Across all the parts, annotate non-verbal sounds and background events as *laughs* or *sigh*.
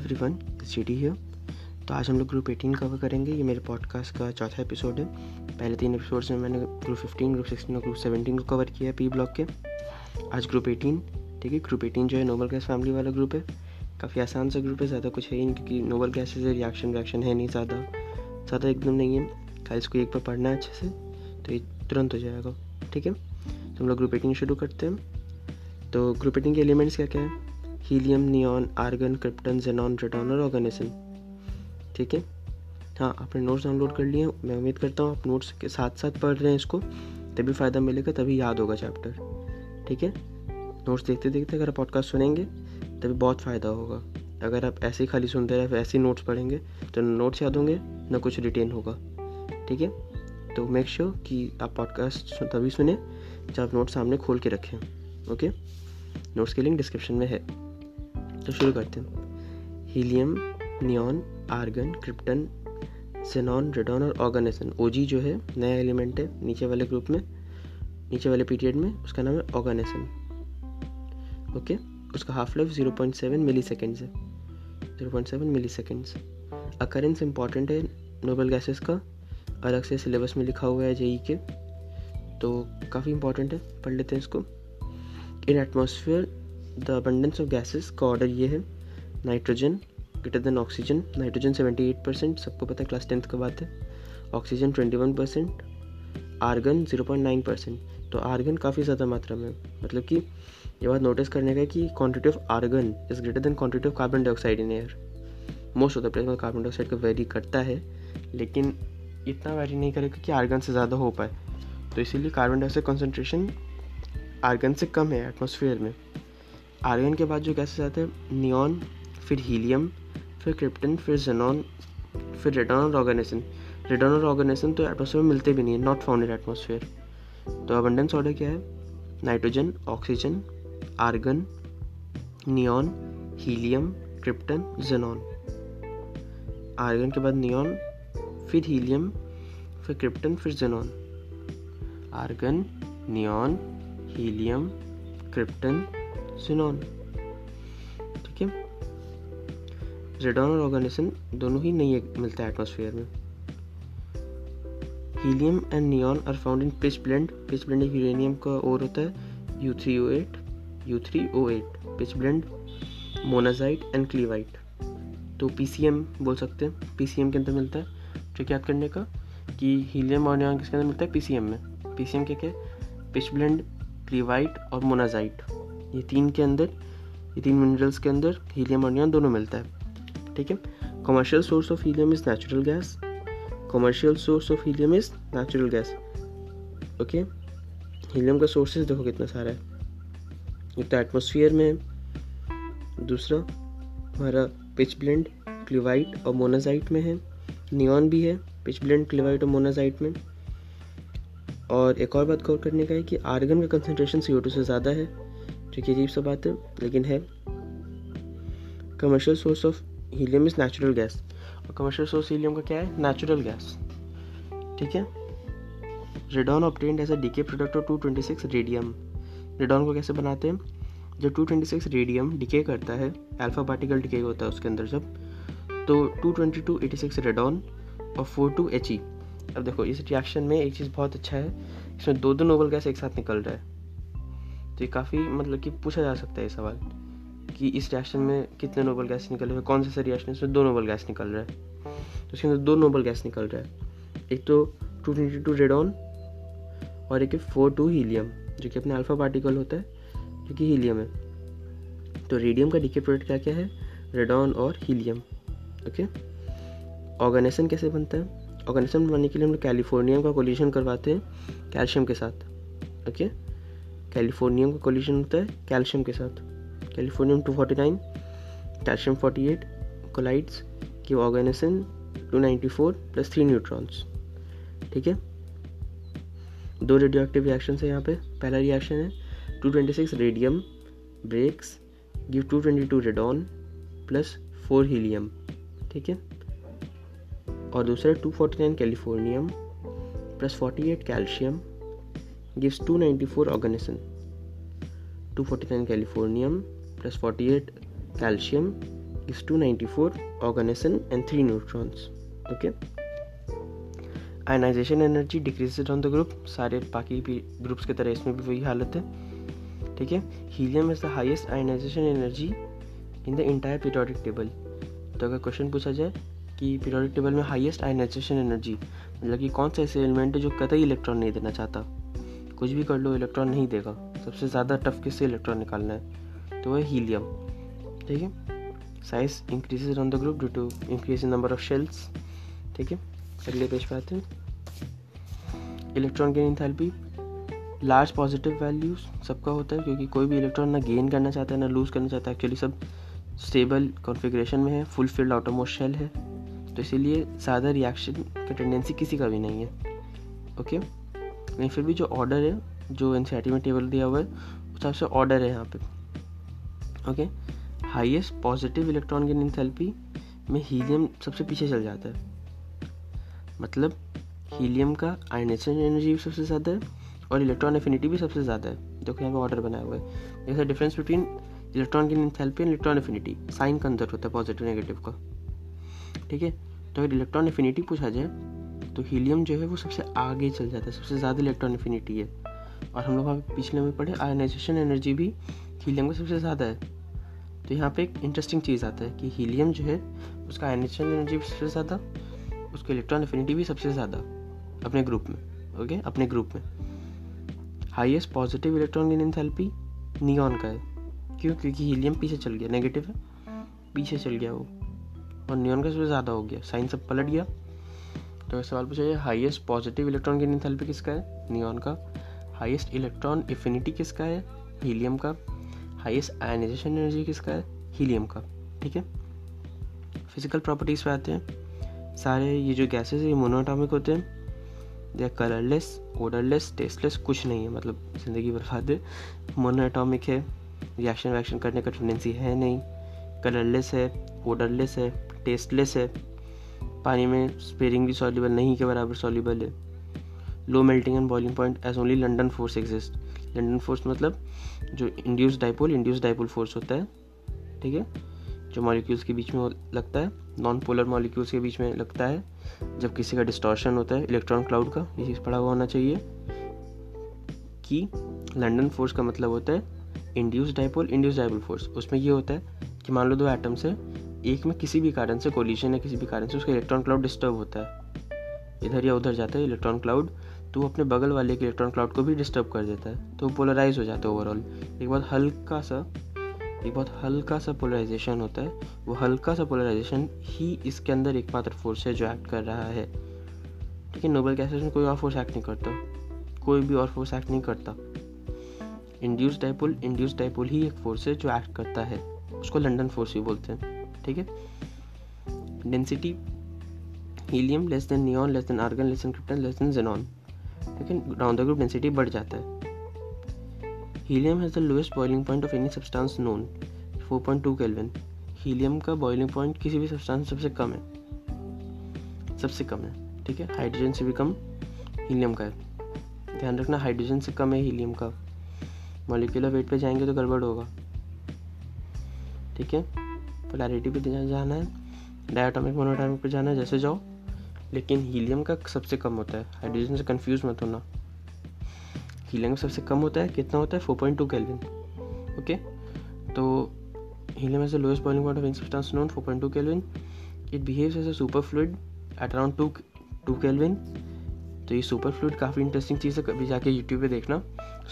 Everyone C D here तो आज हम लोग ग्रुप एटीन कवर करेंगे। ये मेरे पॉडकास्ट का चौथा एपिसोड है। पहले तीन एपिसोड्स में मैंने ग्रुप फिफ्टीन ग्रुप सिक्सटीन और ग्रुप सेवनटीन को कवर किया है पी ब्लॉक के। आज ग्रुप एटीन ठीक है? ग्रुप एटीन जो है नोबल गैस फैमिली वाला ग्रुप है। काफ़ी आसान सा ग्रुप है, ज़्यादा कुछ है ही नहीं क्योंकि नोबल गैस से रिएक्शन वैक्शन है नहीं ज़्यादा। ज़्यादा एकदम नहीं है। खाली इसको एक बार पढ़ना है अच्छे से तो ये तुरंत हो जाएगा। ठीक है? तो हम लोग ग्रुप एटीन शुरू करते हैं। तो ग्रुप एटीन के एलिमेंट्स क्या क्या है? Helium neon argon krypton xenon radon और ठीक है? हाँ आपने नोट्स डाउनलोड कर लिए मैं उम्मीद करता हूँ आप नोट्स के साथ साथ पढ़ रहे हैं इसको। तभी फ़ायदा मिलेगा, तभी याद होगा चैप्टर ठीक है? नोट्स देखते देखते अगर आप पॉडकास्ट सुनेंगे, तभी बहुत फ़ायदा होगा। अगर आप ऐसे ही खाली सुनते रहे, ऐसे ही नोट्स पढ़ेंगे तो नोट्स याद होंगे, ना कुछ रिटेन होगा। ठीक है? तो मेक श्योर sure कि आप पॉडकास्ट तभी सुने जब आप नोट्स सामने खोल के रखें। ओके नोट्स की लिंक डिस्क्रिप्शन में है। तो शुरू करते हैं। Helium, neon, argon, krypton xenon radon और ऑर्गेनिसन। ओजी जो है, नया एलिमेंट है, नीचे वाले ग्रुप में, नीचे वाले पीरियड में, उसका नाम है ऑर्गेनिसन। ओके उसका half life zero point seven milliseconds है। Zero point seven milliseconds occurrence important है नोबल गैसेस का। अलग से सिलेबस में लिखा हुआ है जेई के तो काफ़ी इंपॉर्टेंट है, पढ़ लेते हैं इसको। In atmosphere the abundance of gases का ऑर्डर ये है nitrogen greater than oxygen nitrogen 78 percent सबको पता है क्लास टेंथ का बात है ऑक्सीजन 21 परसेंट आर्गन 0.9 परसेंट तो आर्गन काफ़ी ज़्यादा मात्रा में मतलब कि ये बात नोटिस करने का है कि quantity of argon is greater than quantity of carbon dioxide in air most of the place carbon dioxide का वेरी करता है, लेकिन इतना वेरी नहीं करेगा कि आर्गन से ज़्यादा हो पाए। तो इसीलिए कार्बन डाइऑक्साइड कॉन्सेंट्रेशन आर्गन से कम है एटमोसफियर में। आर्गन के बाद जो गैसेस आते हैं नियॉन फिर हीलियम फिर क्रिप्टन फिर जेनॉन फिर रेडॉन और ऑर्गेनिसन रेडॉन और ऑर्गेनिसन तो एटमोसफेयर में मिलते भी नहीं है नॉट फाउंड इन एटमोसफेयर तो अबंडेंस ऑर्डर क्या है? Nitrogen oxygen argon neon helium krypton xenon argon के बाद नियॉन फिर हीलियम फिर क्रिप्टन फिर xenon argon neon helium krypton xenon ठीक है? रेडॉन और ऑर्गेनिसन दोनों ही नहीं मिलता है एटमोसफियर में। Helium and neon are found in pitchblende pitchblende एक यूरेनियम का और होता है। U three O eight U three O eight pitchblende monazite and cleveite तो पी सी एम बोल सकते हैं। पी सी एम के अंदर मिलता है। ट्रिक याद करने का कि हीलियम और नियॉन किसके अंदर मिलता है? पी सी एम में। पी सी एम क्या क्या पिच ब्लेंड क्लीवाइट और मोनाजाइट ये तीन के अंदर, ये तीन मिनरल्स के अंदर हीलियम और नियॉन दोनों मिलता है, ठीक है? Commercial source of helium is natural gas commercial source of helium is natural gas okay helium का सोर्सेज देखो कितना सारा है। एक तो एटमोसफियर में है, दूसरा हमारा पिच ब्लेंड क्लिवाइट और मोनाजाइट में है नियॉन भी है पिच ब्लेंड क्लिवाइट और मोनाजाइट में। और एक और बात गौर करने का है कि आर्गन का कंसनट्रेशन सी से ज़्यादा है जो कि अजीब सा बात है लेकिन है। Commercial source of helium is natural gas और कमर्शियल सोर्स हीलियम का क्या है? नेचुरल गैस ठीक है? Radon obtained as a decay product of 226 radium radon को कैसे बनाते हैं? जब 226 रेडियम डिके करता है अल्फ़ा पार्टिकल डिके होता है उसके अंदर जब तो 222 86 रेडॉन और 42 एच ई अब देखो, इस रिएक्शन में एक चीज़ बहुत अच्छा है। इसमें दो दो नोबल गैस एक साथ निकल रहा है। तो ये काफ़ी मतलब कि पूछा जा सकता है ये सवाल कि इस रिएक्शन में कितने नोबल गैस निकल रहे हैं? कौन से रिएक्शन इसमें दो नोबल गैस निकल रहा है। तो इसके अंदर दो नोबल गैस निकल रहा है। एक तो टू ट्वेंटी टू रेडॉन और एक फोर टू हीलियम जो कि अपने अल्फ़ा पार्टिकल होता है, जो कि हीलियम है। तो रेडियम का डीके प्रोडक्ट क्या क्या है? रेडॉन और हीलियम ओके ऑर्गेनाइजेशन कैसे बनता है? ऑर्गेनिज्म बनाने के लिए हम लोग कैलिफोर्नियम का कोलिशन करवाते हैं कैल्शियम के साथ ओके कैलिफोर्नियम का कोलिशन होता है कैल्शियम के साथ। कैलिफोर्नियम 249 कैल्शियम 48 कोलाइड्स की ऑर्गेनिज्म 294 प्लस थ्री न्यूट्रॉन्स ठीक है? दो रेडियो एक्टिव रिएक्शन है यहाँ पे। पहला रिएक्शन है 226 radium breaks give 222 radon plus four helium ठीक है? और दूसरा 249 californium plus 48 calcium gives 294 oganesson 249 californium plus 48 calcium is 294 organesson and 3 neutrons, okay? Ionisation energy decreased on the group सारे बाकी ग्रुप्स की तरह इसमें भी वही हालत है, ठीक है? Helium is the highest ionisation energy in the entire periodic table तो अगर क्वेश्चन पूछा जाए कि पीरियोडिक टेबल में हाईएस्ट आयनाइजेशन एनर्जी मतलब कि कौन सा ऐसे एलिमेंट है जो कतई इलेक्ट्रॉन नहीं देना चाहता? कुछ भी कर लो इलेक्ट्रॉन नहीं देगा। सबसे ज़्यादा टफ किससे इलेक्ट्रॉन निकालना है? तो वह हीलियम ठीक है? Size increases on the group due to increase in number of shells ठीक है? अगले पेज पे आते हैं। Electron gain in enthalpy large positive values सबका होता है, क्योंकि कोई भी इलेक्ट्रॉन ना गेन करना चाहता है, ना लूज करना चाहता है। एक्चुअली सब स्टेबल कॉन्फ़िगरेशन में है फुल फ़ील्ड आउटोमोस्ट शेल है। तो इसीलिए ज़्यादा रिएक्शन की टेंडेंसी किसी का भी नहीं है। ओके लेकिन फिर भी जो ऑर्डर है, जो एन में टेबल दिया हुआ है, उस हिसाब से ऑर्डर है यहाँ पे। Okay highest positive electron gain enthalpy में हीलियम सबसे पीछे चल जाता है। मतलब हीलियम का आयनेशन एनर्जी भी सबसे ज़्यादा है और इलेक्ट्रॉन एफिनिटी भी सबसे ज़्यादा है। देखो यहाँ पे ऑर्डर बनाया हुआ है। जैसे डिफरेंस बिटवीन इलेक्ट्रॉन की enthalpy and electron affinity sign का अंदर होता है पॉजिटिव नेगेटिव का। ठीक है? तो अगर इलेक्ट्रॉन एफिनिटी पूछा जाए तो हीलियम जो है वो सबसे आगे चल जाता है, सबसे ज़्यादा इलेक्ट्रॉन एफिनिटी है। और हम लोग वहाँ पिछले में पढ़े आयनाइजेशन एनर्जी भी हीलियम का सबसे ज़्यादा है। तो यहाँ पे एक इंटरेस्टिंग चीज़ आता है कि हीलियम जो है, उसका आयनाइजेशन एनर्जी भी सबसे ज़्यादा, उसका इलेक्ट्रॉन एफिनिटी भी सबसे ज़्यादा, अपने ग्रुप में ओके अपने ग्रुप में। Highest positive electron in enthalpy neon का है। क्यों? क्योंकि हीलियम पीछे चल गया नेगेटिव है। पीछे चल गया वो। और नियॉन का सबसे ज़्यादा हो गया। साइन सब पलट गया। तो सवाल पूछा जाए हाईएस्ट पॉजिटिव इलेक्ट्रॉन की एंथैल्पी किसका है? नियॉन का। हाईएस्ट इलेक्ट्रॉन इफिनिटी किसका है? हीलियम का। हाईएस्ट आयनाइजेशन एनर्जी किसका है? हीलियम का। ठीक है? फ़िज़िकल प्रॉपर्टीज़ पे आते हैं। सारे ये जो गैसेस है, ये मोनोटॉमिक होते हैं। आर कलरलेस ओडरलेस टेस्टलेस कुछ नहीं है मतलब ज़िंदगी बर्बाद है। मोनोटॉमिक है रिएक्शन वैक्शन करने का टेंडेंसी है नहीं। कलरलेस है ओडरलेस है टेस्टलेस है। पानी में स्पेरिंगली सॉल्यूबल नहीं के बराबर सॉल्यूबल है। Low melting and boiling point as only London force exist London force मतलब जो induce dipole induce dipole force होता है, ठीक है? जो मॉलिक्यूल्स के बीच में लगता है नॉन पोलर मॉलिक्यूल्स के बीच में लगता है, जब किसी का डिस्टॉर्शन होता है इलेक्ट्रॉन क्लाउड का, ये चीज़ पढ़ा हुआ होना चाहिए कि लंडन फोर्स का मतलब होता है induce dipole induce dipole force उसमें ये होता है कि मान लो दो एटम से एक में किसी भी कारण से कोलिशन या किसी भी कारण से उसका इलेक्ट्रॉन क्लाउड डिस्टर्ब होता है। इधर या उधर जाता है इलेक्ट्रॉन क्लाउड तो अपने बगल वाले के इलेक्ट्रॉन क्लाउड को भी डिस्टर्ब कर देता है। तो पोलराइज हो जाता है ओवरऑल एक बहुत हल्का सा, एक बहुत हल्का सा पोलराइजेशन होता है। वो हल्का सा पोलराइजेशन ही इसके अंदर एकमात्र फोर्स है जो एक्ट कर रहा है। ठीक है नोबल गैसेस में कोई और फोर्स एक्ट नहीं करता। कोई भी और फोर्स एक्ट नहीं करता। इंड्यूस डाइपोल इंड्यूस डाइपोल ही एक फोर्स है जो एक्ट करता है। उसको लंडन फोर्स भी बोलते हैं। ठीक है? Density helium less than neon less than argon less than krypton less than xenon लेकिन राउंड द ग्रुप डेंसिटी बढ़ जाता है। Helium has the lowest boiling point of any substance known 4.2 kelvin helium का बॉइलिंग पॉइंट किसी भी substance सबसे कम है। सबसे कम है, ठीक है? हाइड्रोजन से भी कम हीलियम का है। ध्यान रखना हाइड्रोजन से कम है हीलियम का। मॉलिक्यूलर वेट पे जाएँगे तो गड़बड़ होगा। ठीक है? पोलैरिटी पे जाना है डायटोमिक मोनोटॉमिक पे जाना है, जैसे जाओ। लेकिन हीलियम का सबसे कम होता है। हाइड्रोजन से कंफ्यूज मत होना। हीलियम सबसे कम होता है, कितना होता है? Four point two kelvin okay तो helium is the lowest boiling point of any substance known four point two kelvin it behaves as a superfluid at around two two kelvin तो ये सुपर फ्लूइड काफ़ी interesting चीज़ है, कभी जाके YouTube पे देखना।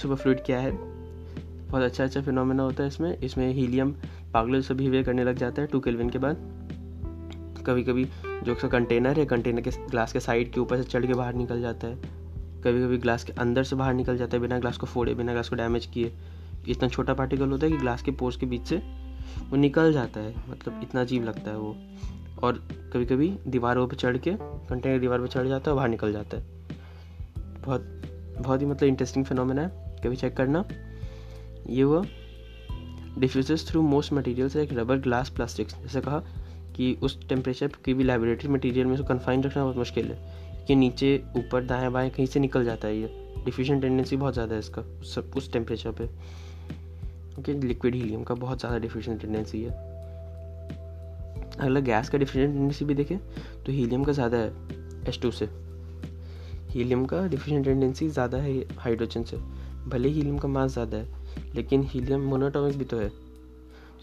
सुपर फ्लूइड क्या है? बहुत अच्छा अच्छा फिनोमेना होता है इसमें। इसमें हीलियम पागलों से बिहेवियर करने लग जाता है टू केल्विन के बाद। कभी कभी जो उसका कंटेनर है कंटेनर के ग्लास के साइड के ऊपर से चढ़ के बाहर निकल जाता है। कभी कभी ग्लास के अंदर से बाहर निकल जाता है, बिना ग्लास को फोड़े, बिना ग्लास को डैमेज किए। इतना छोटा पार्टिकल होता है कि ग्लास के पोर्स के बीच से वो निकल जाता है। मतलब इतना अजीब लगता है वो। और कभी कभी दीवारों पर चढ़ के कंटेनर दीवार पर चढ़ जाता है बाहर निकल जाता है। बहुत बहुत ही मतलब इंटरेस्टिंग फिनोमेना है। कभी चेक करना। ये हुआ। Diffuses through most materials like rubber glass plastics जैसे कहा कि उस टेम्परेचर की भी लेबोरेटरी मटेरियल में उसको कन्फाइन रखना बहुत मुश्किल है कि नीचे ऊपर दाएँ बाएँ कहीं से निकल जाता है ये। डिफ्यूजन टेंडेंसी बहुत ज़्यादा है इसका सब, उस टेम्परेचर पे। ओके लिक्विड हीलियम का बहुत ज़्यादा डिफ्यूजन टेंडेंसी है। अगला गैस का डिफिशन टेंडेंसी भी देखें तो हीलियम का ज़्यादा है एच टू से। हीलियम का डिफिशन टेंडेंसी ज़्यादा है हाइड्रोजन से। भले हीलियम का मास ज़्यादा है लेकिन हीलियम मोनोटॉमिक भी तो है।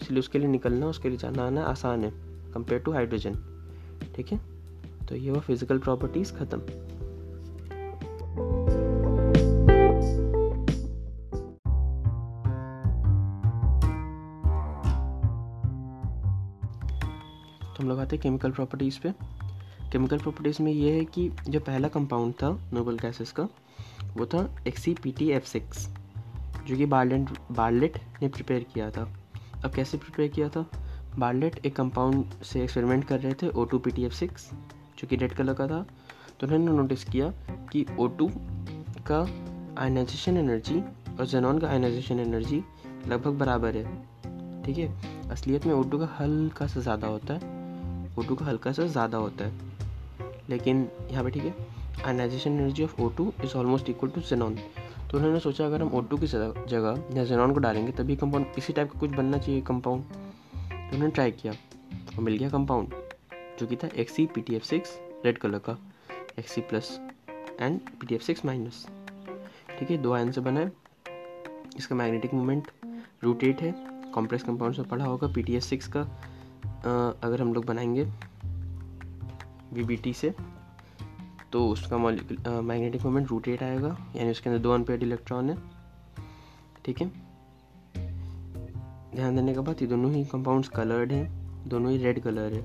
इसलिए उसके लिए निकलना, उसके लिए जाना आना आसान है कंपेयर टू हाइड्रोजन ठीक है? तो ये वो फ़िज़िकल प्रॉपर्टीज़ ख़त्म। तो हम लोग आते हैं केमिकल प्रॉपर्टीज़ पे। केमिकल प्रॉपर्टीज़ में ये है कि जो पहला कंपाउंड था नोबल गैसेस का, वो था X E P T F six जो कि बार्लेट बार्लेट ने प्रिपेयर किया था। अब कैसे प्रिपेयर किया था? बार्लेट एक कंपाउंड से एक्सपेरिमेंट कर रहे थे O two P T F six जो कि रेड कलर का था। तो उन्होंने नोटिस किया कि ओ टू का आयनाइजेशन एनर्जी और जेनॉन का आयनाइजेशन एनर्जी लगभग बराबर है। ठीक है? असलियत में ओ टू का हल्का सा ज़्यादा होता है। ओ टू का हल्का सा ज़्यादा होता है। लेकिन यहाँ पे ठीक है ionisation energy of O two is almost equal to xenon तो उन्होंने सोचा अगर हम ओ की जगह या जेनॉन को डालेंगे, तभी कंपाउंड इसी टाइप का कुछ बनना चाहिए कंपाउंड तो उन्होंने ट्राई किया। और मिल गया कंपाउंड जो कि था X C P T F six red colour का। X C plus and P T F six minus ठीक है, दो आयन से बना है। इसका मैग्नेटिक मोमेंट रूट एट है। कॉम्प्लेक्स कंपाउंड से पढ़ा होगा पी टी एस सिक्स का। अगर हम लोग बनाएँगे वी बी टी से तो उसका मैग्नेटिक मोमेंट रूट एट आएगा, यानी उसके अंदर दो अनपेड इलेक्ट्रॉन है, ठीक है? ध्यान देने के बाद ये दोनों ही कंपाउंड्स कलर्ड हैं, दोनों ही रेड कलर है,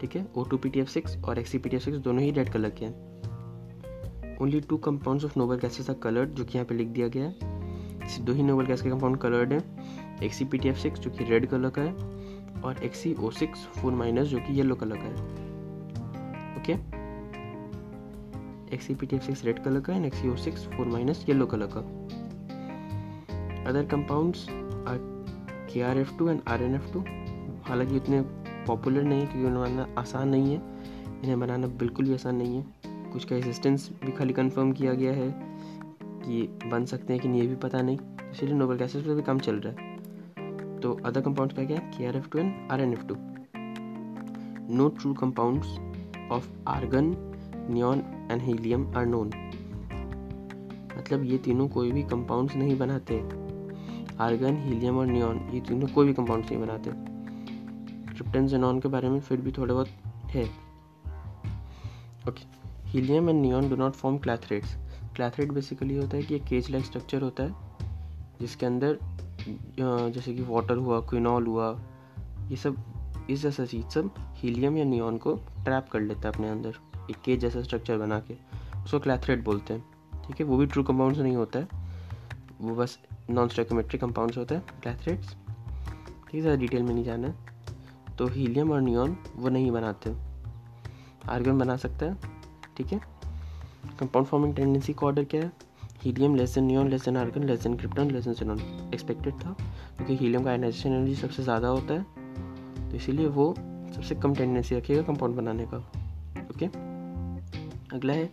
ठीक है? O two P T F six और X E P T F six दोनों ही रेड कलर के हैं। Only two compounds of noble gases are coloured जो कि यहाँ पे लिख दिया गया है। दो ही नोबल गैस के कंपाउंड कलर्ड है X E P T F six जो कि रेड कलर का है, और X E O six four minus जो कि येलो कलर का है। Okay X E P T F six red colour का है X E O six four minus yellow colour का other compounds K R F two and R N F two हालाँकि इतने popular नहीं है क्योंकि बनाना आसान नहीं है। इन्हें बनाना बिल्कुल भी आसान नहीं है। कुछ का एग्जिस्टेंस भी खाली कंफर्म किया गया है कि बन सकते हैं कि नहीं, ये भी पता नहीं। इसीलिए नोबल गैसेस पर भी काम चल रहा है। तो अदर कंपाउंड का क्या है? K R F two and R N F two no true compound of argon neon and helium are known. मतलब ये तीनों कोई भी कंपाउंड्स नहीं बनाते। आर्गन, हीलियम और नियॉन, ये तीनों कोई भी कंपाउंड्स नहीं बनाते। क्रिप्टन जेनॉन के बारे में फिर भी थोड़े बहुत है। Okay helium and neon do not form clathrates clathrate basically होता है कि एक केज लाइक स्ट्रक्चर होता है, जिसके अंदर जैसे कि वाटर हुआ क्विनॉल हुआ, ये सब, इस जैसा चीज़ सब हीलियम या नियॉन को ट्रैप कर लेता है अपने अंदर। एक केज जैसा स्ट्रक्चर बना के, उसको क्लैथरेट बोलते हैं, ठीक है? वो भी ट्रू कंपाउंड्स नहीं होता है। वो बस नॉन स्टेकोमेट्रिक कंपाउंड्स होता है क्लैथरेट्स ठीक है ज़्यादा डिटेल में नहीं जाना है। तो हीलियम और नियॉन वो नहीं बनाते आर्गन बना सकता है, ठीक है? कंपाउंड फॉर्मिंग टेंडेंसी का ऑर्डर क्या है। Helium less than neon less than argon less than krypton less than xenon expected था, क्योंकि हीलियम का आयनाइजेशन एनर्जी सबसे ज़्यादा होता है। तो इसीलिए वो सबसे कम टेंडेंसी रखेगा कंपाउंड बनाने का ओके अगला है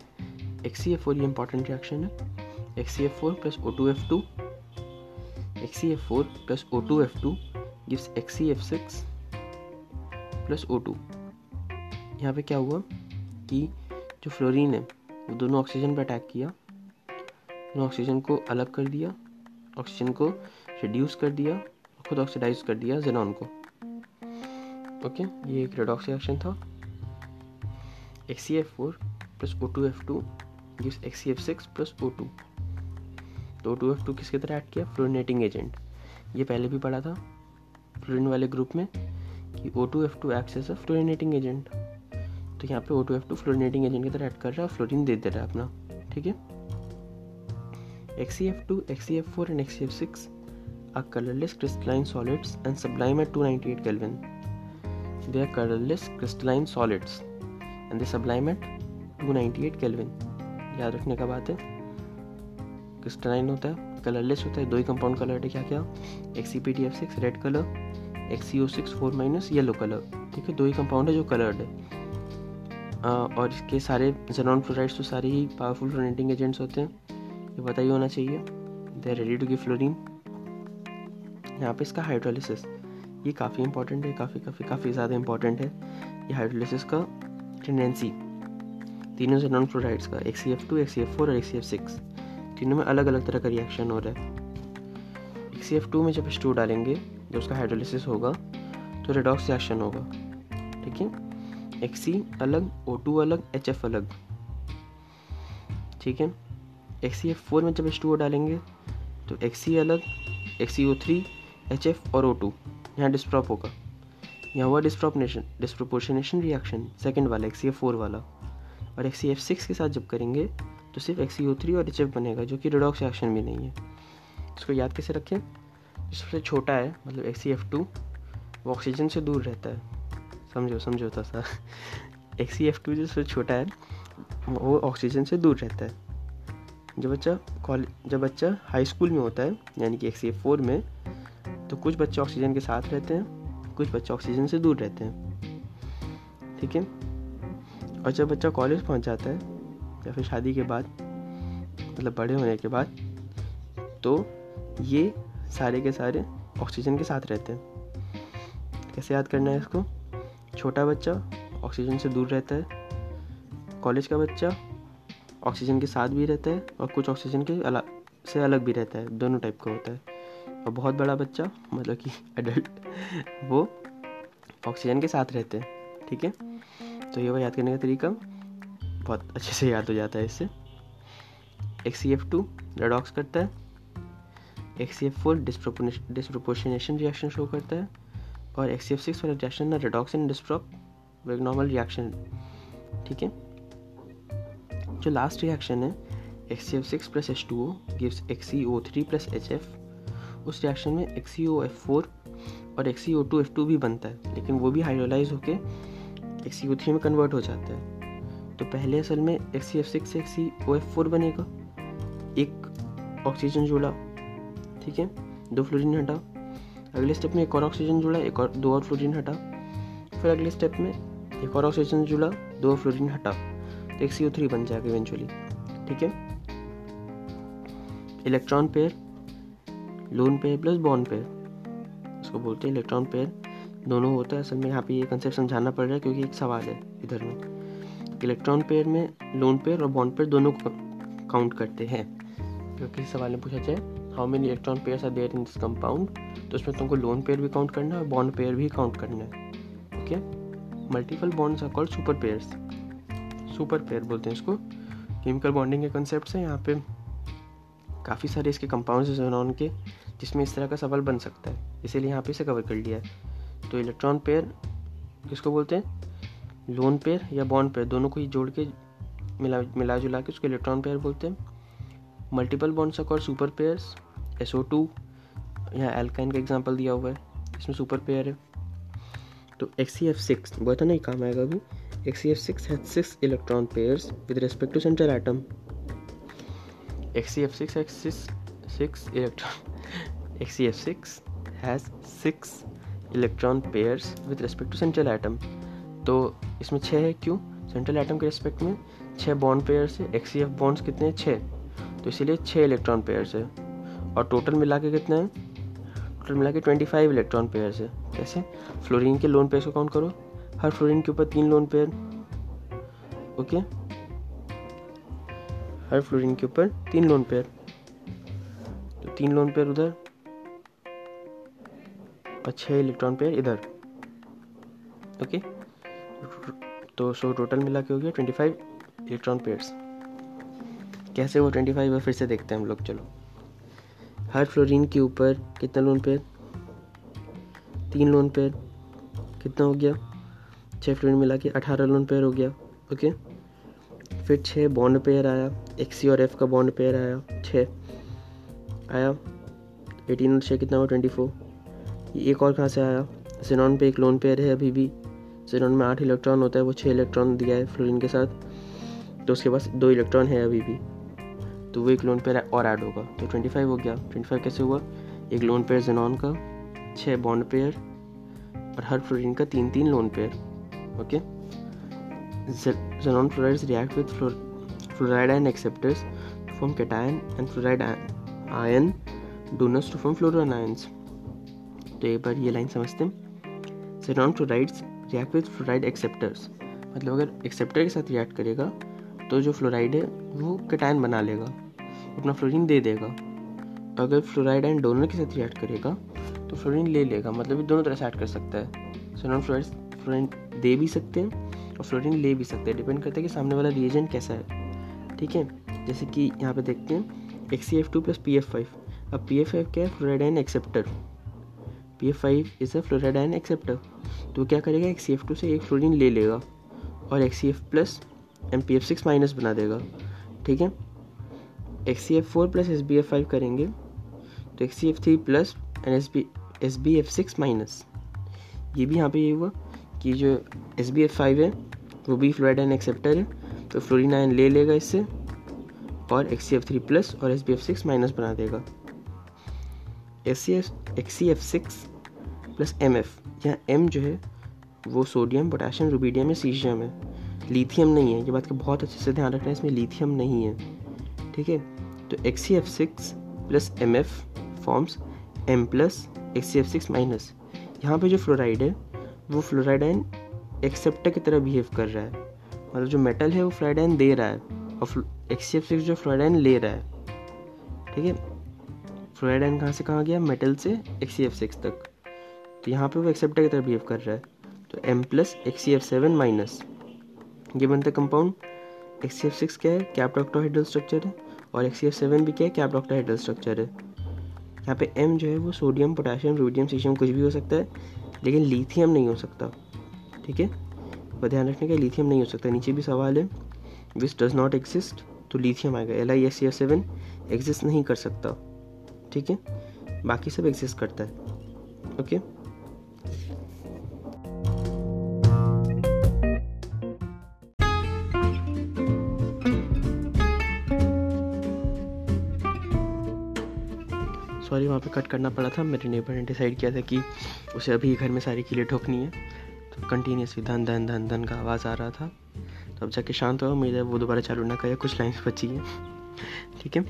एक्स सी एफ़ फोर ये इंपॉर्टेंट रिएक्शन है। X C F four plus O two F two X C F four plus O two F two gives X C F six plus O two यहाँ पे क्या हुआ कि जो fluorine है, वो दोनों ऑक्सीजन पर अटैक किया। दोनों ऑक्सीजन को अलग कर दिया ऑक्सीजन को रिड्यूस कर दिया, खुद ऑक्सीडाइज कर दिया जेनॉन को। ओके ये एक रेडॉक्स रिएक्शन था। X C F four plus O two F two gives X C F six plus O two तो ओ टू एफ़ टू किसके तरह ऐड किया? फ्लोरिनेटिंग एजेंट ये पहले भी पढ़ा था फ्लोरिन वाले ग्रुप में कि O two F two acts as a fluorinating agent तो यहाँ पे O two F two fluorinating agent की तरह ऐड कर रहा है फ्लोरिन दे दे रहा है अपना ठीक है? XeF2, XeF4 and XeF6 are colorless crystalline solids and sublime at 298 Kelvin. They are colorless crystalline solids and they sublime at 298 Kelvin. याद रखने का बात है। क्रिस्टलाइन होता है कलरलेस होता है दो ही कंपाउंड कलर है क्या क्या X C P T F six red colour X C O six four minus yellow colour ठीक है दो ही कंपाउंड है जो कलर्ड है। आ, और इसके सारे जेनॉन फ्लोराइड्स तो सारे ही पावरफुल फ्लोरेटिंग एजेंट्स होते हैं। ये पता ही होना चाहिए। They are ready to give fluorine यहाँ पे इसका हाइड्रोलिसिस ये काफ़ी इंपॉर्टेंट है काफ़ी काफ़ी काफ़ी ज़्यादा इंपॉर्टेंट है। ये हाइड्रोलिसिस का टेंडेंसी तीनों से नॉन फ्लोराइड्स का एक सी एफ़ टू एक सी एफ़ फोर और एक सी एफ़ सिक्स तीनों में अलग अलग तरह का रिएक्शन हो रहा है। एक सी एफ़ टू में जब स्टू डालेंगे, जब उसका हाइड्रोलिसिस होगा तो रेडॉक्स रिएक्शन होगा। ठीक है? एक सी अलग ओ टू अलग एच एफ़ अलग। ठीक है? एक सी एफ़ फोर में जब एच टू डालेंगे तो एक सी अलग एक C O three H F और ओ टू यहाँ डिस्प्रॉप होगा। यहाँ हुआ डिस्प्रोपनेशन डिस्प्रोपोर्शनेशन रिएक्शन सेकेंड वाला एक सी एफ़ फोर वाला। और एक सी एफ़ सिक्स के साथ जब करेंगे तो सिर्फ़ एक सी ओ थ्री और एच एफ़ बनेगा, जो कि रिडॉक्स रिएक्शन भी नहीं है। इसको याद कैसे रखें? सबसे छोटा है मतलब एक सी एफ़ टू वो ऑक्सीजन से दूर रहता है। समझो समझो था सर। एक सी एफ़ टू जो सबसे छोटा है, वो ऑक्सीजन से दूर रहता है। जब बच्चा कॉलेज जब बच्चा हाई स्कूल में होता है, यानी कि एक सी एफ़ फोर में तो कुछ बच्चे ऑक्सीजन के साथ रहते हैं, कुछ बच्चे ऑक्सीजन से दूर रहते हैं। ठीक है? और जब बच्चा कॉलेज पहुँच जाता है, या फिर शादी के बाद मतलब बड़े होने के बाद तो ये सारे के सारे ऑक्सीजन के साथ रहते हैं। कैसे याद करना है इसको? छोटा बच्चा ऑक्सीजन से दूर रहता है कॉलेज का बच्चा ऑक्सीजन के साथ भी रहता है, और कुछ ऑक्सीजन के अलग से अलग भी रहता है, दोनों टाइप का होता है। और बहुत बड़ा बच्चा मतलब कि एडल्ट वो ऑक्सीजन के साथ रहते हैं, ठीक है? तो ये वो याद करने का तरीका, बहुत अच्छे से याद हो जाता है इससे। एक सी एफ़ टू रेडॉक्स करता है। एक C F four disproportionation reaction show करता है। और एक सी एफ़ सिक्स वाला रिएक्शन ना रेडॉक्स एंड डिस्प्रोप नॉर्मल रिएक्शन ठीक है? जो लास्ट रिएक्शन है X C F six plus H two O gives X C O three plus H F उस रिएक्शन में X C O F four और X C O two F two भी बनता है, लेकिन वो भी हाइड्रोलाइज होके एक्स ओ थ्री में कन्वर्ट हो जाता है। तो पहले असल में एक्स एफ़ सिक्स से X C O F four बनेगा। एक ऑक्सीजन जुड़ा, ठीक है? दो फ्लोरीन हटा अगले स्टेप में एक और ऑक्सीजन जुड़ा, एक और, दो और फ्लोरीन हटा फिर अगले स्टेप में एक और ऑक्सीजन जुड़ा, दो और फ्लोरीन हटा तो एक सी थ्री बन जाएगा इवेंचुअली ठीक है? Electron pair lone pair plus bond pair इसको बोलते हैं इलेक्ट्रॉन पेयर दोनों होता है। असल में यहाँ पे ये कंसेप्ट समझाना पड़ रहा है क्योंकि एक सवाल है इधर में। इलेक्ट्रॉन पेयर में लोन पेयर और बॉन्ड पेयर दोनों को काउंट करते हैं। क्योंकि सवाल में पूछा जाए how many electron pairs are there in this compound तो उसमें तुमको लोन पेयर भी काउंट करना है और बॉन्ड पेयर भी काउंट करना है। Okay multiple bonds are called super pairs super pair बोलते हैं इसको। केमिकल बॉन्डिंग के कंसेप्ट हैं। यहाँ पे काफ़ी सारे इसके कंपाउंड्स हैं नॉन के जिसमें इस तरह का सवाल बन सकता है। इसीलिए यहाँ पे इसे कवर कर लिया है। तो इलेक्ट्रॉन पेयर किसको बोलते हैं? लोन पेयर या बॉन्ड पेयर दोनों को ही जोड़ के मिला मिला जुला के उसको इलेक्ट्रॉन पेयर बोलते हैं। मल्टीपल बॉन्ड्स और super pairs S O two यहाँ एल्काइन का एग्ज़ाम्पल दिया हुआ है इसमें सुपर पेयर है। तो एक्स सी एफ़ सिक्स बहुत नहीं काम आएगा अभी। XCF6 has 6 electron pairs with respect to central atom. XCF6 has 6, 6 electron *laughs* XCF6 has 6 electron pairs with respect to central atom तो इसमें छः है, क्यों? सेंट्रल एटम के रिस्पेक्ट में छः बॉन्ड पेयर्स है एक्स बॉन्ड्स कितने हैं? छः तो इसीलिए छः इलेक्ट्रॉन पेयर्स है। और टोटल मिला के कितने हैं? टोटल मिला के ट्वेंटी फाइव इलेक्ट्रॉन पेयर्स है। कैसे? फ्लोरीन के लोन पेयर्स को काउंट करो। हर फ्लोरीन के ऊपर तीन लोन पेयर ओके? हर फ्लोरीन के ऊपर तीन लोन पेयर तो तीन लोन पेयर उधर। और छः इलेक्ट्रॉन पेयर इधर। ओके तो सो टोटल मिला के हो गया ट्वेंटी फाइव इलेक्ट्रॉन पेयर्स कैसे वो ट्वेंटी फाइव है, फिर से देखते हैं हम लोग, चलो। हर फ्लोरीन के ऊपर कितना लोन पेयर तीन लोन पेयर कितना हो गया? छः फ्लोरीन मिला के अठारह लोन पेयर हो गया। ओके फिर छः बॉन्ड पेयर आया। एक सी और एफ़ का बॉन्ड पेयर आया। छः आया? एटीन और छः कितना हुआ? ट्वेंटी फोर ये एक और कहाँ से आया? जेनॉन पे, एक लोन पेयर है अभी भी। जेनॉन में आठ इलेक्ट्रॉन होता है, वो छः इलेक्ट्रॉन दिया है फ्लोरीन के साथ। तो उसके पास दो इलेक्ट्रॉन है अभी भी। तो वो एक लोन पेयर और ऐड होगा। तो ट्वेंटी फाइव हो गया। ट्वेंटी फाइव कैसे हुआ? एक लोन पेयर जेनॉन का छः बॉन्ड पेयर और हर फ्लोरीन का तीन तीन lone pair xenon fluorides react with fluor- fluoride ion acceptors to form cation and fluoride ion donors to form तो एक बार ये लाइन समझते हैं। Xenon fluorides react with fluoride acceptors मतलब अगर एक्सेप्टर के साथ रिएक्ट करेगा तो जो फ्लोराइड है, वो कटायन बना लेगा, अपना फ्लोरीन दे देगा। अगर फ्लोराइड एंड डोनर के साथ रिएक्ट करेगा तो फ्लोरीन ले लेगा। मतलब दोनों तरह से ऐड कर सकता है। सेनॉन फ्लोराइड्स फ्लोरीन दे भी सकते हैं और फ्लोरीन ले भी सकते हैं। डिपेंड करता है कि सामने वाला रिएजेंट कैसा है। ठीक है? जैसे कि यहाँ पे देखते हैं X C F two plus P F five अब पी एफ़ फाइव क्या है? Fluoride and acceptor P F five is a fluoride ion acceptor तो क्या करेगा? एक्स सी एफ़ टू से एक फ्लोरीन ले लेगा और X C F plus M P F six minus बना देगा। ठीक है? X C F four plus S B F five करेंगे। तो X C F three plus N S B S B F six minus ये भी यहाँ पे ये हुआ कि जो एस बी एफ़ फाइव है, वो भी फ्लोराइडाइन एक्सेप्टर है। तो फ्लोरिन आयन ले लेगा इससे और X C F three plus और S B F six minus बना देगा। S C F X F six plus M F यहाँ एम जो है, वो सोडियम पोटाशियम रूबीडियम है सीशियम है। लिथियम नहीं है, ये बात का बहुत अच्छे से ध्यान रखना है, इसमें लिथियम नहीं है। ठीक है? तो X F six plus M F forms M plus X F six minus यहाँ पर जो फ्लोराइड है, वो फ्लोराइडाइन एक्सेप्टर की तरह बिहेव कर रहा है। मतलब जो मेटल है, वो फ्लोराइडाइन दे रहा है और एक्स एफ़ सिक्स जो फ्लोराइडाइन ले रहा है। ठीक है? फ्लोराइडाइन कहाँ से कहाँ गया? मेटल से एक्स सी एफ़ सिक्स तक। तो यहाँ पे वो एक्सेप्टर की तरह बिहेव कर रहा है। तो M plus X C F seven minus ये बनता है compound X C F six क्या है? कैप ऑक्टोहाइड्रल स्ट्रक्चर है। और एक्स सी एफ़ सेवन भी क्या है? कैप ऑक्टोहाइड्रल स्ट्रक्चर है। यहाँ पे एम जो है वो सोडियम पोटाशियम रोडियम सीशियम कुछ भी हो सकता है। लेकिन लिथियम नहीं हो सकता। ठीक है? वह ध्यान रखने का लिथियम नहीं हो सकता। नीचे भी सवाल है। विच डज नॉट एग्जिस्ट तो लिथियम आएगा L I S C F seven exist नहीं कर सकता। ठीक है? बाकी सब एग्जिस्ट करता है। ओके सॉरी वहाँ पे कट करना पड़ा था। मेरे नेबर ने डिसाइड किया था कि उसे अभी घर में सारी कीले ठोकनी है। तो कंटिन्यूसली धन धन धन धन का आवाज़ आ रहा था। तो अब जाके शांत हुआ मुझे वो दोबारा चालू ना करे। कुछ लाइन्स बची है। ठीक है?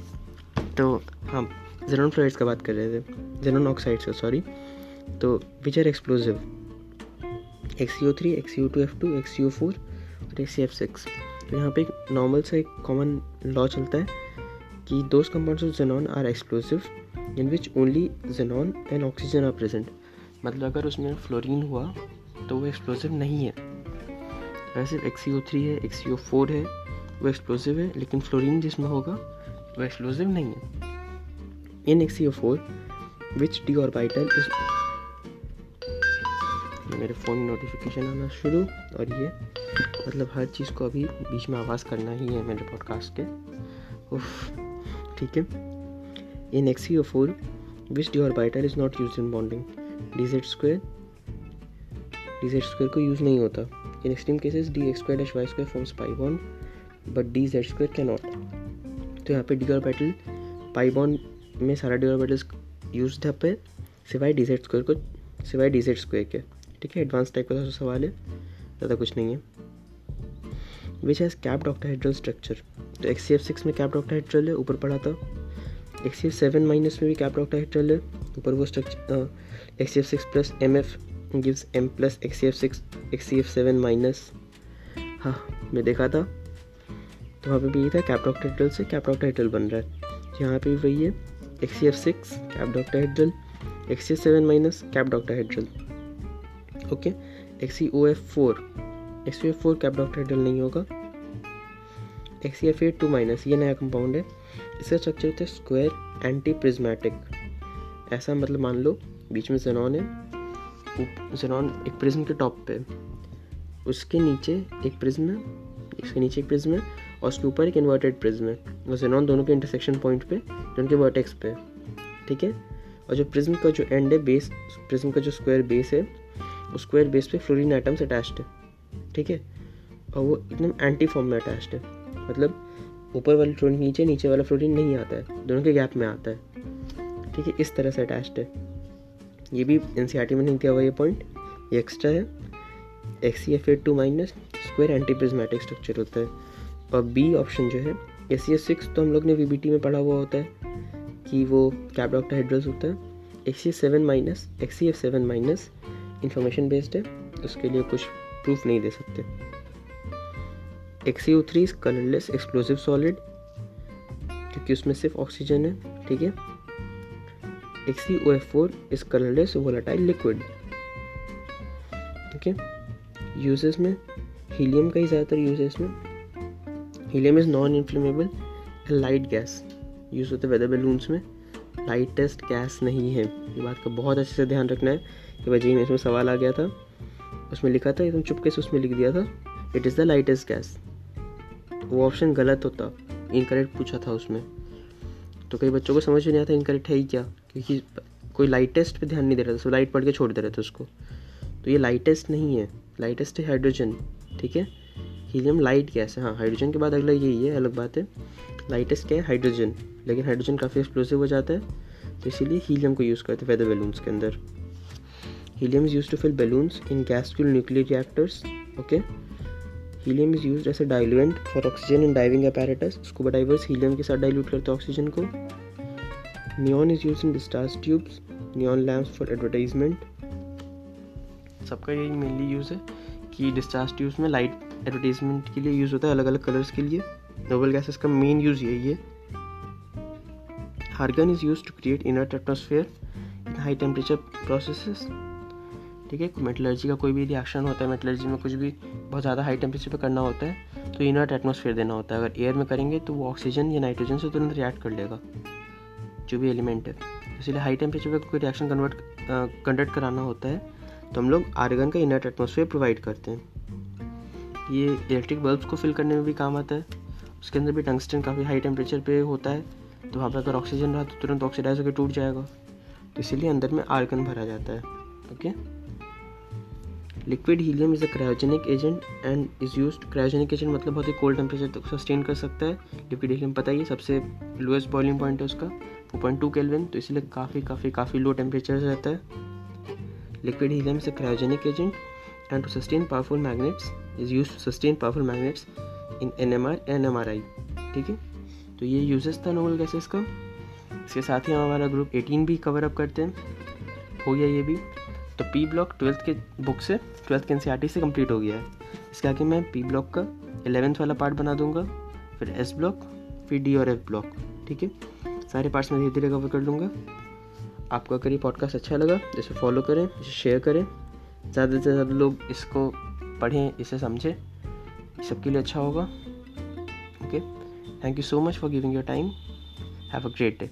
तो हाँ जेनोन फ्लोराइड्स का बात कर रहे थे जेनोन ऑक्साइड्स का सॉरी तो which are explosive X C O three X C O two F two X C O four और एक्स सी एफ़ सिक्स तो यहाँ पे एक नॉर्मल सा एक कॉमन लॉ चलता है कि those compounds of xenon are explosive in which only xenon and oxygen are present मतलब अगर उसमें फ्लोरीन हुआ तो वो एक्सप्लोजिव नहीं है। वैसे एक्स सी ओ थ्री है एक्स सी ओ फोर है, वो एक्सप्लोजिव है, लेकिन फ्लोरीन जिसमें होगा, वो एक्सप्लोजिव नहीं है। In XeO4 which d orbital is मेरे फ़ोन नोटिफिकेशन आना शुरू और ये मतलब हर चीज़ को अभी बीच में आवाज़ करना ही है मेरे पॉडकास्ट के। उफ, ठीक है। In X four which D orbital is not use in bonding D Z square D Z square को यूज़ नहीं होता। In extreme cases D X square dash Y square forms pi bond but D Z square can not तो यहाँ पे D orbital pi bond में सारा डिओरबिटल्स use है पे, सिवाय डी जेड स्क्वायर को, सिवाय डी जेड स्क्वायर के। ठीक है एडवांस टाइप का सवाल है, ज़्यादा कुछ नहीं है। Which has cap octahedral structure तो एक्स सी एफ़ सिक्स में कैप ऑक्टाहेड्रल है, ऊपर पढ़ा था। X C F seven minus में भी कैप ऑक्टाहेड्रल है, ऊपर वो structure X C F six plus M F gives M plus X C F six X C F seven minus हाँ मैं देखा था। तो वहाँ पे भी ये था कैप ऑक्टाहेड्रल से कैप ऑक्टाहेड्रल बन रहा है। यहाँ पे भी वही है। X C F six cap octahedral X C seven minus cap octahedral okay X C O F four X F four cap octahedral नहीं होगा. X C F eight two minus ये नया कंपाउंड है. इसका स्ट्रक्चर होता है square anti prismatic ऐसा मतलब मान लो, बीच में जेनॉन है. जेनॉन एक प्रिज्म के टॉप पे उसके नीचे एक प्रिज्म है. इसके नीचे एक प्रिज्म है. और उसके ऊपर एक इन्वर्टेड प्रिज्म है। वो जेनॉन दोनों के इंटरसेक्शन पॉइंट पे, जो उनके वर्टेक्स पे ठीक है? और जो प्रिज्म का जो एंड है बेस प्रिज्म का जो स्क्वायर बेस है उस स्क्वायर बेस पे फ्लोरीन एटम्स अटैच्ड है। ठीक है? और वो एकदम एंटी फॉर्म में अटैच्ड है। मतलब ऊपर वाला फ्लोरीन नीचे नीचे वाला फ्लोरीन नहीं आता है। दोनों के गैप में आता है। ठीक है? इस तरह से अटैच्ड है। ये भी एन e में नहीं दिया हुआ ये पॉइंट ये एक्स्ट्रा है। X C F eight two minus square anti prismatic structure होता है। और बी ऑप्शन जो है एस सी एस सिक्स तो हम लोग ने वी बी टी में पढ़ा हुआ होता है कि वो कैप डॉक्टर हेड्रस होता है। X C F seven minus X C F seven minus information based है, उसके लिए कुछ प्रूफ नहीं दे सकते। X O three is colourless explosive solid क्योंकि उसमें सिर्फ़ ऑक्सीजन है, ठीक है? X O F four is colourless volatile liquid ठीक है? यूजेस में हीलियम का ही ज़्यादातर यूज़ है इसमें helium is non inflammable light gas use होते वेदर बैलून्स में। लाइटेस्ट गैस नहीं है। ये बात का बहुत अच्छे से ध्यान रखना है कि भाई में इसमें सवाल आ गया था। उसमें लिखा था, एकदम चुपके से उसमें लिख दिया था। It is the lightest gas वो ऑप्शन गलत होता। इनकरेक्ट पूछा था उसमें। तो कई बच्चों को समझ नहीं आता इनकरेक्ट है ही क्या? क्योंकि कोई लाइटेस्ट पे ध्यान नहीं दे रहा था। सब लाइट पढ़ के छोड़ दे रहे थे उसको। तो ये लाइटेस्ट नहीं है। लाइटेस्ट है हाइड्रोजन ठीक है? हीलियम लाइट गैस है हाँ हाइड्रोजन के बाद अगला यही है, अलग बात है। लाइटेस्ट क्या है? हाइड्रोजन लेकिन हाइड्रोजन काफ़ी एक्सप्लोसिव हो जाता है तो इसीलिए हीलियम को यूज़ करते हैं वेदर बैलून्स के अंदर। Helium is use to fill balloons in gas nuclear reactors okay helium is use as a diluent for oxygen in diving apparatus scuba divers helium के साथ डाइल्यूट करते हैं ऑक्सीजन को। Neon is use in discharge tubes neon lamps for advertisement सबका यही mainly use है कि discharge tubes में लाइट एडवर्टीजमेंट के लिए यूज़ होता है अलग अलग कलर्स के लिए। नोबल गैसेस का मेन यूज़ यही है। Argon is use to create inert atmosphere in high temperature process ठीक है मेटलर्जी का कोई भी रिएक्शन होता है मेटलर्जी में कुछ भी बहुत ज़्यादा हाई टेम्परेचर पे करना होता है तो इनर्ट एटमोसफेयर देना होता है। अगर एयर में करेंगे तो वो ऑक्सीजन या नाइट्रोजन से तुरंत रिएक्ट कर लेगा, जो भी एलिमेंट है। इसलिए हाई टेम्परेचर पर कोई रिएक्शन कन्वर्ट कंडक्ट कराना होता है तो हम लोग आर्गन का इनर्ट एटमोसफेयर प्रोवाइड करते हैं। ये इलेक्ट्रिक बल्ब्स को फिल करने में भी काम आता है। उसके अंदर भी टंगस्टन काफ़ी हाई टेम्परेचर पे होता है। तो वहाँ पर अगर ऑक्सीजन रहा तो तुरंत ऑक्सीडाइज होकर टूट जाएगा। तो इसीलिए अंदर में आर्गन भरा जाता है। Okay liquid helium is a cryogenic agent and is use cryogenic agent मतलब बहुत ही कोल्ड टेम्परेचर तक सस्टेन कर सकता है। लिक्विड हीलियम पता ही है, सबसे लोएस्ट बॉइलिंग पॉइंट है उसका फोर पॉइंट टू केल्विन तो इसलिए काफ़ी काफ़ी काफ़ी लो टेम्परेचर रहता है। Liquid helium is a cryogenic agent and to sustain powerful magnets is used in N M R in M R I ठीक है? तो ये यूजेस था नोबल गैसेस का। इसके साथ ही हम हमारा ग्रुप 18 भी कवर अप करते हैं। हो गया ये भी। तो पी ब्लॉक ट्वेल्थ के बुक से ट्वेल्थ के एन सी आर टी से कंप्लीट हो गया है। इसके आगे मैं पी ब्लॉक का एलेवेंथ वाला पार्ट बना दूँगा। फिर एस ब्लॉक फिर डी और एफ़ ब्लॉक ठीक है? सारे पार्ट्स मैं धीरे धीरे कवर कर लूँगा। आपको अगर ये पॉडकास्ट अच्छा लगा, इसे फॉलो करें, इसे शेयर करें। ज़्यादा से ज़्यादा लोग इसको पढ़ें, इसे समझें। सबके लिए अच्छा होगा। Okay thank you so much for giving your time have a great day